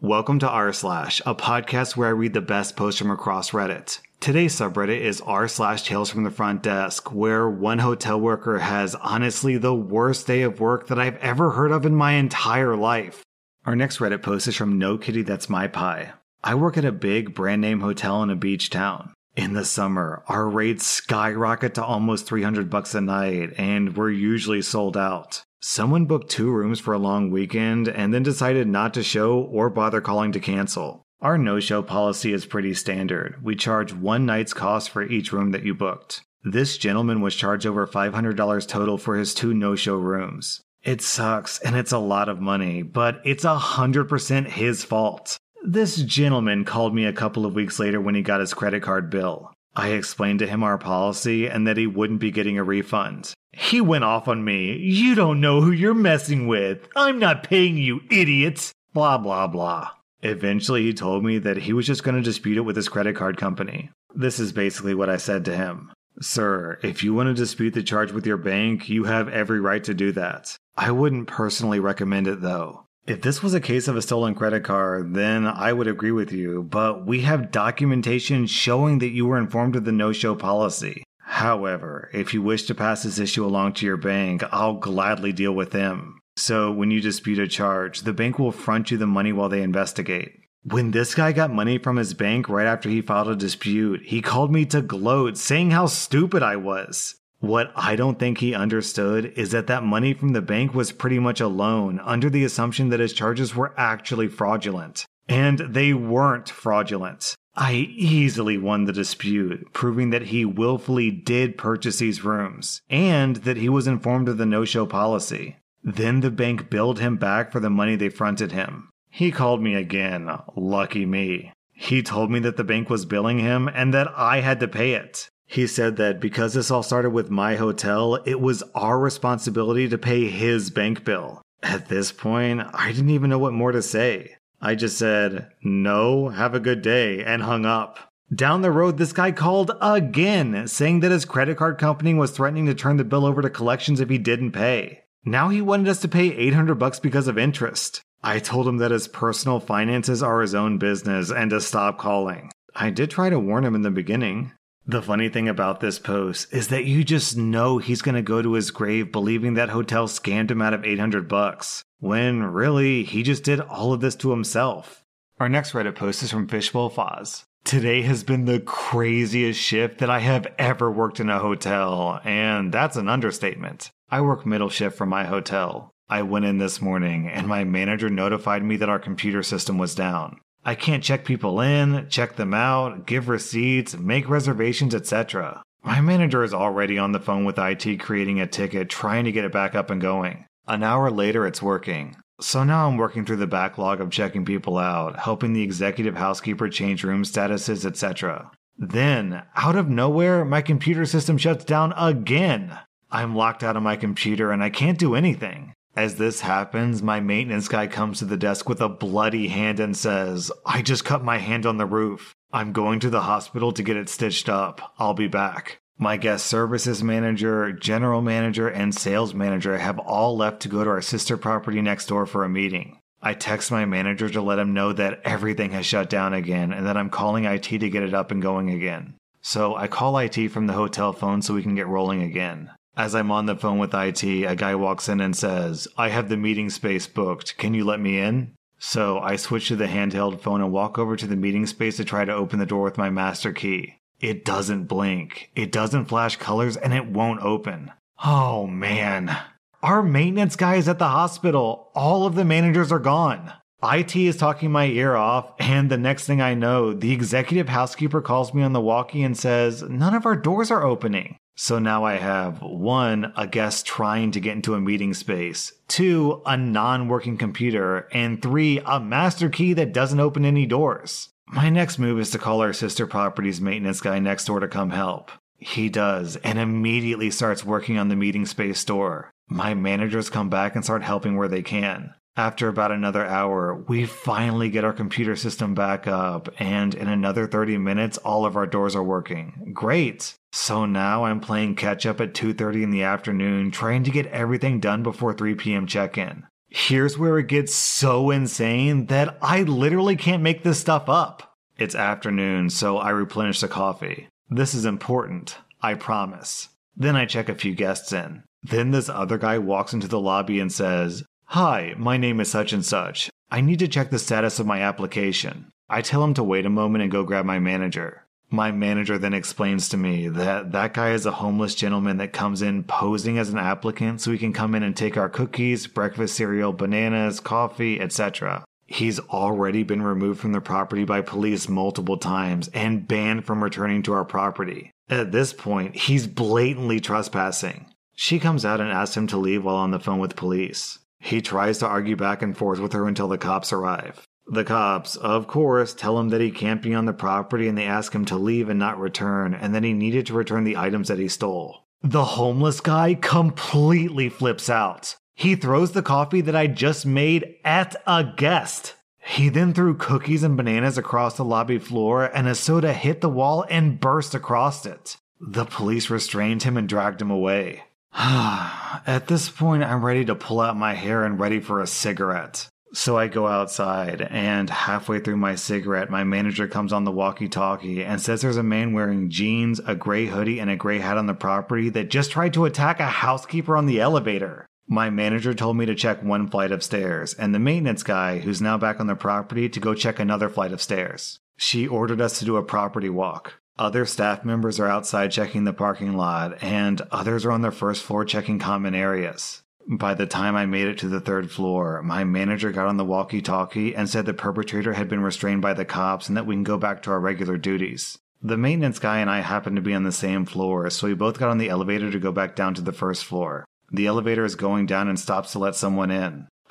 Welcome to r slash, a podcast where I read the best posts from across Reddit. Today's subreddit is r slash tales from the front desk, where one hotel worker has honestly the worst day of work that I've ever heard of in my entire life. Our next Reddit post is from No Kitty That's My Pie. I work at a big brand name hotel in a beach town. In the summer, our rates skyrocket to almost 300 bucks a night, and we're usually sold out. Someone booked two rooms for a long weekend and then decided not to show or bother calling to cancel. Our no show policy is pretty standard. We charge one night's cost for each room that you booked. This gentleman was charged over $500 total for his two no show rooms. It sucks and it's a lot of money, but it's 100% his fault. This gentleman called me a couple of weeks later when he got his credit card bill. I explained to him our policy and that he wouldn't be getting a refund. He went off on me. You don't know who you're messing with. I'm not paying you, idiots. Blah, blah, blah. Eventually, he told me that he was just going to dispute it with his credit card company. This is basically what I said to him. Sir, if you want to dispute the charge with your bank, you have every right to do that. I wouldn't personally recommend it though. If this was a case of a stolen credit card, then I would agree with you, but we have documentation showing that you were informed of the no show policy. However, if you wish to pass this issue along to your bank, I'll gladly deal with them. So when you dispute a charge, the bank will front you the money while they investigate. When this guy got money from his bank right after he filed a dispute, he called me to gloat, saying how stupid I was. What I don't think he understood is that that money from the bank was pretty much a loan under the assumption that his charges were actually fraudulent. And they weren't fraudulent. I easily won the dispute, proving that he willfully did purchase these rooms and that he was informed of the no show policy. Then the bank billed him back for the money they fronted him. He called me again. Lucky me. He told me that the bank was billing him and that I had to pay it. He said that because this all started with my hotel, it was our responsibility to pay his bank bill. At this point, I didn't even know what more to say. I just said, no, have a good day, and hung up. Down the road, this guy called again, saying that his credit card company was threatening to turn the bill over to collections if he didn't pay. Now he wanted us to pay 800 bucks because of interest. I told him that his personal finances are his own business and to stop calling. I did try to warn him in the beginning. The funny thing about this post is that you just know he's going to go to his grave believing that hotel scammed him out of 800 bucks, when really he just did all of this to himself. Our next Reddit post is from Fishbowl Foz. Today has been the craziest shift that I have ever worked in a hotel, and that's an understatement. I work middle shift for my hotel. I went in this morning and my manager notified me that our computer system was down. I can't check people in, check them out, give receipts, make reservations, etc. My manager is already on the phone with IT creating a ticket, trying to get it back up and going. An hour later, it's working. So now I'm working through the backlog of checking people out, helping the executive housekeeper change room statuses, etc. Then, out of nowhere, my computer system shuts down again. I'm locked out of my computer and I can't do anything. As this happens, my maintenance guy comes to the desk with a bloody hand and says, I just cut my hand on the roof. I'm going to the hospital to get it stitched up. I'll be back. My guest services manager, general manager, and sales manager have all left to go to our sister property next door for a meeting. I text my manager to let him know that everything has shut down again and that I'm calling IT to get it up and going again. So I call IT from the hotel phone so we can get rolling again. As I'm on the phone with IT, a guy walks in and says, I have the meeting space booked. Can you let me in? So I switch to the handheld phone and walk over to the meeting space to try to open the door with my master key. It doesn't blink, it doesn't flash colors, and it won't open. Oh man. Our maintenance guy is at the hospital. All of the managers are gone. IT is talking my ear off, and the next thing I know, the executive housekeeper calls me on the walkie and says, None of our doors are opening. So now I have one, a guest trying to get into a meeting space, two, a non working computer, and three, a master key that doesn't open any doors. My next move is to call our sister property's maintenance guy next door to come help. He does, and immediately starts working on the meeting space door. My managers come back and start helping where they can. After about another hour, we finally get our computer system back up, and in another 30 minutes, all of our doors are working. Great! So now I'm playing catch up at 2:30 in the afternoon, trying to get everything done before 3 p.m. check-in. Here's where it gets so insane that I literally can't make this stuff up. It's afternoon, so I replenish the coffee. This is important, I promise. Then I check a few guests in. Then this other guy walks into the lobby and says, Hi, my name is such and such. I need to check the status of my application. I tell him to wait a moment and go grab my manager. My manager then explains to me that that guy is a homeless gentleman that comes in posing as an applicant so he can come in and take our cookies, breakfast cereal, bananas, coffee, etc. He's already been removed from the property by police multiple times and banned from returning to our property. At this point, he's blatantly trespassing. She comes out and asks him to leave while on the phone with police. He tries to argue back and forth with her until the cops arrive. The cops, of course, tell him that he can't be on the property and they ask him to leave and not return, and that he needed to return the items that he stole. The homeless guy completely flips out. He throws the coffee that I just made at a guest. He then threw cookies and bananas across the lobby floor, and a soda hit the wall and burst across it. The police restrained him and dragged him away. At this point, I'm ready to pull out my hair and ready for a cigarette. So I go outside, and halfway through my cigarette, my manager comes on the walkie talkie and says there's a man wearing jeans, a gray hoodie, and a gray hat on the property that just tried to attack a housekeeper on the elevator. My manager told me to check one flight of stairs, and the maintenance guy, who's now back on the property, to go check another flight of stairs. She ordered us to do a property walk. Other staff members are outside checking the parking lot, and others are on the first floor checking common areas. By the time I made it to the third floor, my manager got on the walkie talkie and said the perpetrator had been restrained by the cops and that we can go back to our regular duties. The maintenance guy and I happened to be on the same floor, so we both got on the elevator to go back down to the first floor. The elevator is going down and stops to let someone in.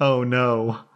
oh no.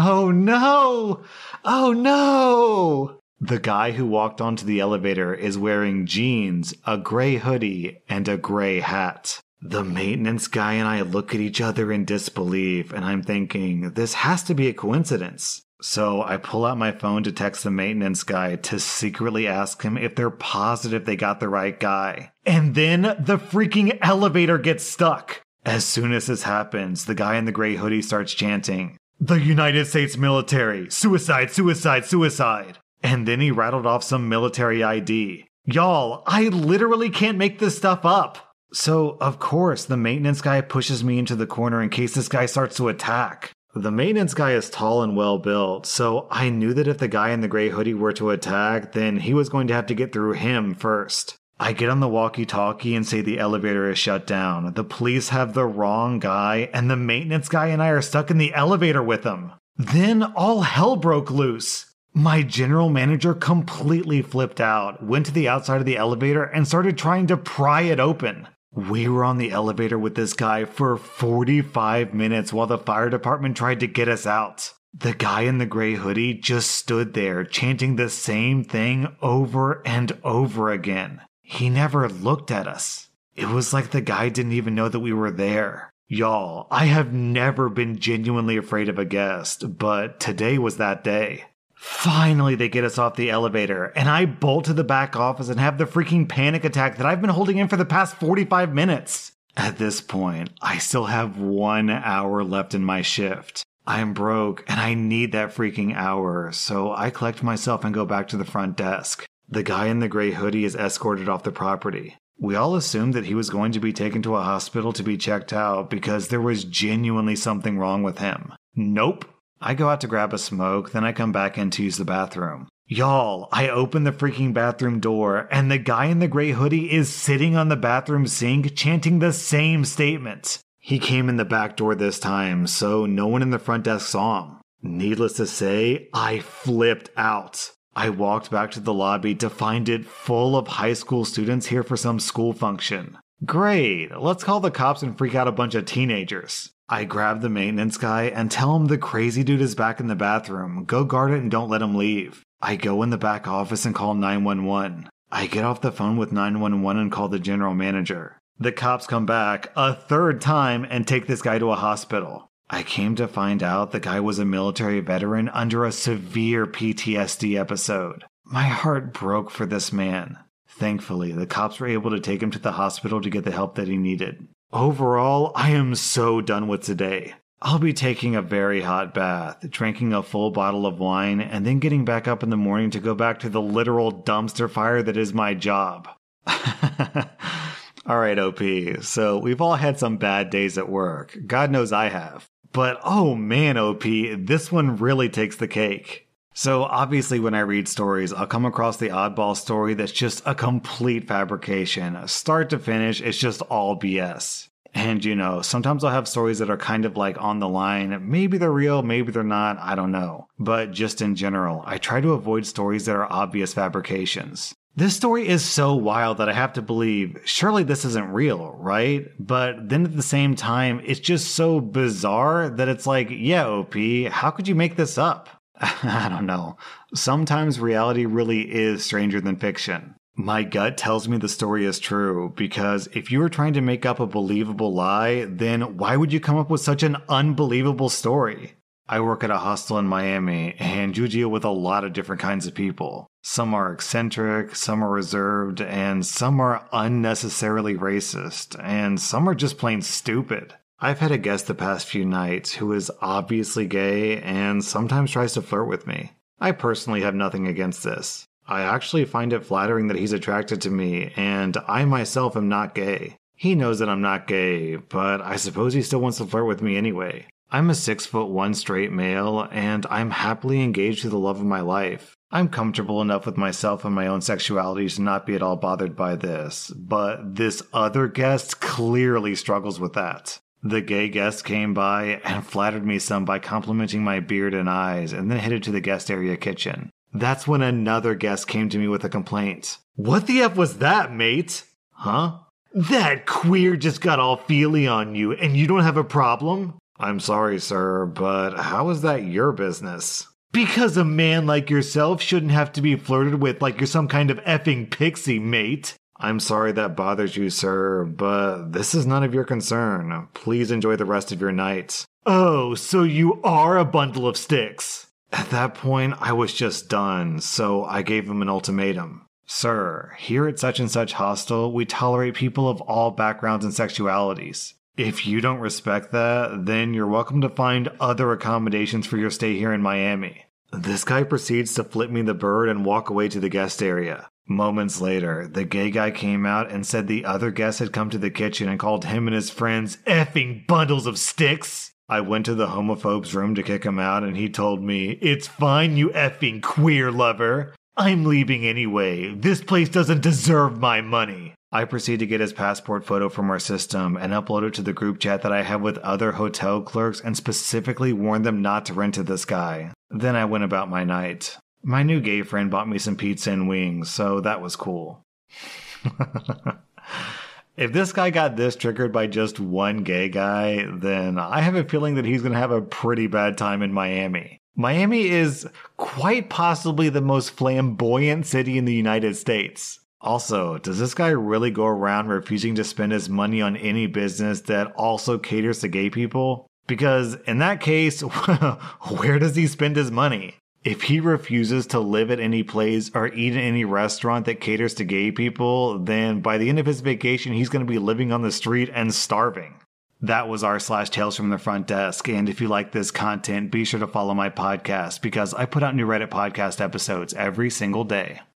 Oh no! Oh no! The guy who walked onto the elevator is wearing jeans, a gray hoodie, and a gray hat. The maintenance guy and I look at each other in disbelief, and I'm thinking, this has to be a coincidence. So I pull out my phone to text the maintenance guy to secretly ask him if they're positive they got the right guy. And then the freaking elevator gets stuck. As soon as this happens, the guy in the gray hoodie starts chanting, The United States military, suicide, suicide, suicide. And then he rattled off some military ID. Y'all, I literally can't make this stuff up. So, of course, the maintenance guy pushes me into the corner in case this guy starts to attack. The maintenance guy is tall and well built, so I knew that if the guy in the gray hoodie were to attack, then he was going to have to get through him first. I get on the walkie talkie and say the elevator is shut down. The police have the wrong guy, and the maintenance guy and I are stuck in the elevator with him. Then all hell broke loose. My general manager completely flipped out, went to the outside of the elevator, and started trying to pry it open. We were on the elevator with this guy for 45 minutes while the fire department tried to get us out. The guy in the gray hoodie just stood there chanting the same thing over and over again. He never looked at us. It was like the guy didn't even know that we were there. Y'all, I have never been genuinely afraid of a guest, but today was that day. Finally, they get us off the elevator, and I bolt to the back office and have the freaking panic attack that I've been holding in for the past 45 minutes. At this point, I still have one hour left in my shift. I am broke and I need that freaking hour, so I collect myself and go back to the front desk. The guy in the gray hoodie is escorted off the property. We all assumed that he was going to be taken to a hospital to be checked out because there was genuinely something wrong with him. Nope. I go out to grab a smoke, then I come back in to use the bathroom. Y'all, I open the freaking bathroom door, and the guy in the gray hoodie is sitting on the bathroom sink chanting the same statement. He came in the back door this time, so no one in the front desk saw him. Needless to say, I flipped out. I walked back to the lobby to find it full of high school students here for some school function. Great, let's call the cops and freak out a bunch of teenagers. I grab the maintenance guy and tell him the crazy dude is back in the bathroom. Go guard it and don't let him leave. I go in the back office and call 911. I get off the phone with 911 and call the general manager. The cops come back a third time and take this guy to a hospital. I came to find out the guy was a military veteran under a severe PTSD episode. My heart broke for this man. Thankfully, the cops were able to take him to the hospital to get the help that he needed. Overall, I am so done with today. I'll be taking a very hot bath, drinking a full bottle of wine, and then getting back up in the morning to go back to the literal dumpster fire that is my job. all right, OP. So we've all had some bad days at work. God knows I have. But oh man, OP, this one really takes the cake. So obviously, when I read stories, I'll come across the oddball story that's just a complete fabrication. Start to finish, it's just all BS. And you know, sometimes I'll have stories that are kind of like on the line. Maybe they're real, maybe they're not, I don't know. But just in general, I try to avoid stories that are obvious fabrications. This story is so wild that I have to believe, surely this isn't real, right? But then at the same time, it's just so bizarre that it's like, yeah, OP, how could you make this up? I don't know. Sometimes reality really is stranger than fiction. My gut tells me the story is true because if you were trying to make up a believable lie, then why would you come up with such an unbelievable story? I work at a hostel in Miami and you deal with a lot of different kinds of people. Some are eccentric, some are reserved, and some are unnecessarily racist, and some are just plain stupid. I've had a guest the past few nights who is obviously gay and sometimes tries to flirt with me. I personally have nothing against this. I actually find it flattering that he's attracted to me, and I myself am not gay. He knows that I'm not gay, but I suppose he still wants to flirt with me anyway. I'm a six foot one straight male, and I'm happily engaged to the love of my life. I'm comfortable enough with myself and my own sexuality to not be at all bothered by this, but this other guest clearly struggles with that. The gay guest came by and flattered me some by complimenting my beard and eyes, and then headed to the guest area kitchen. That's when another guest came to me with a complaint. What the F was that, mate? Huh? That queer just got all feely on you, and you don't have a problem? I'm sorry, sir, but how is that your business? Because a man like yourself shouldn't have to be flirted with like you're some kind of effing pixie, mate. I'm sorry that bothers you, sir, but this is none of your concern. Please enjoy the rest of your night. Oh, so you are a bundle of sticks. At that point, I was just done, so I gave him an ultimatum. Sir, here at such and such hostel, we tolerate people of all backgrounds and sexualities. If you don't respect that, then you're welcome to find other accommodations for your stay here in Miami. This guy proceeds to flip me the bird and walk away to the guest area. Moments later, the gay guy came out and said the other guests had come to the kitchen and called him and his friends effing bundles of sticks. I went to the homophobe's room to kick him out, and he told me, It's fine, you effing queer lover. I'm leaving anyway. This place doesn't deserve my money. I proceed to get his passport photo from our system and upload it to the group chat that I have with other hotel clerks and specifically warn them not to rent to this guy. Then I went about my night. My new gay friend bought me some pizza and wings, so that was cool. if this guy got this triggered by just one gay guy, then I have a feeling that he's going to have a pretty bad time in Miami. Miami is quite possibly the most flamboyant city in the United States. Also, does this guy really go around refusing to spend his money on any business that also caters to gay people? Because in that case, where does he spend his money? if he refuses to live at any place or eat in any restaurant that caters to gay people, then by the end of his vacation, he's going to be living on the street and starving. That was r slash tales from the front desk. And if you like this content, be sure to follow my podcast because I put out new Reddit podcast episodes every single day.